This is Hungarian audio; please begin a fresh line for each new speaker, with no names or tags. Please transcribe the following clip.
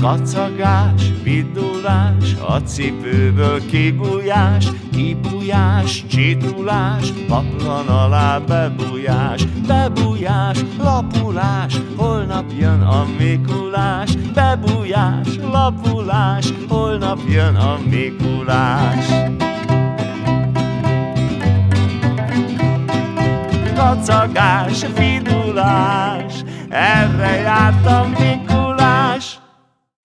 Kacagás, vidulás, a cipőből kibújás, kibújás, csitulás, paplan alá bebújás, bebújás, lapulás, holnap jön a Mikulás, bebújás, lapulás, holnap jön a Mikulás. Kacagás, vidulás, erre jártam Mikulás.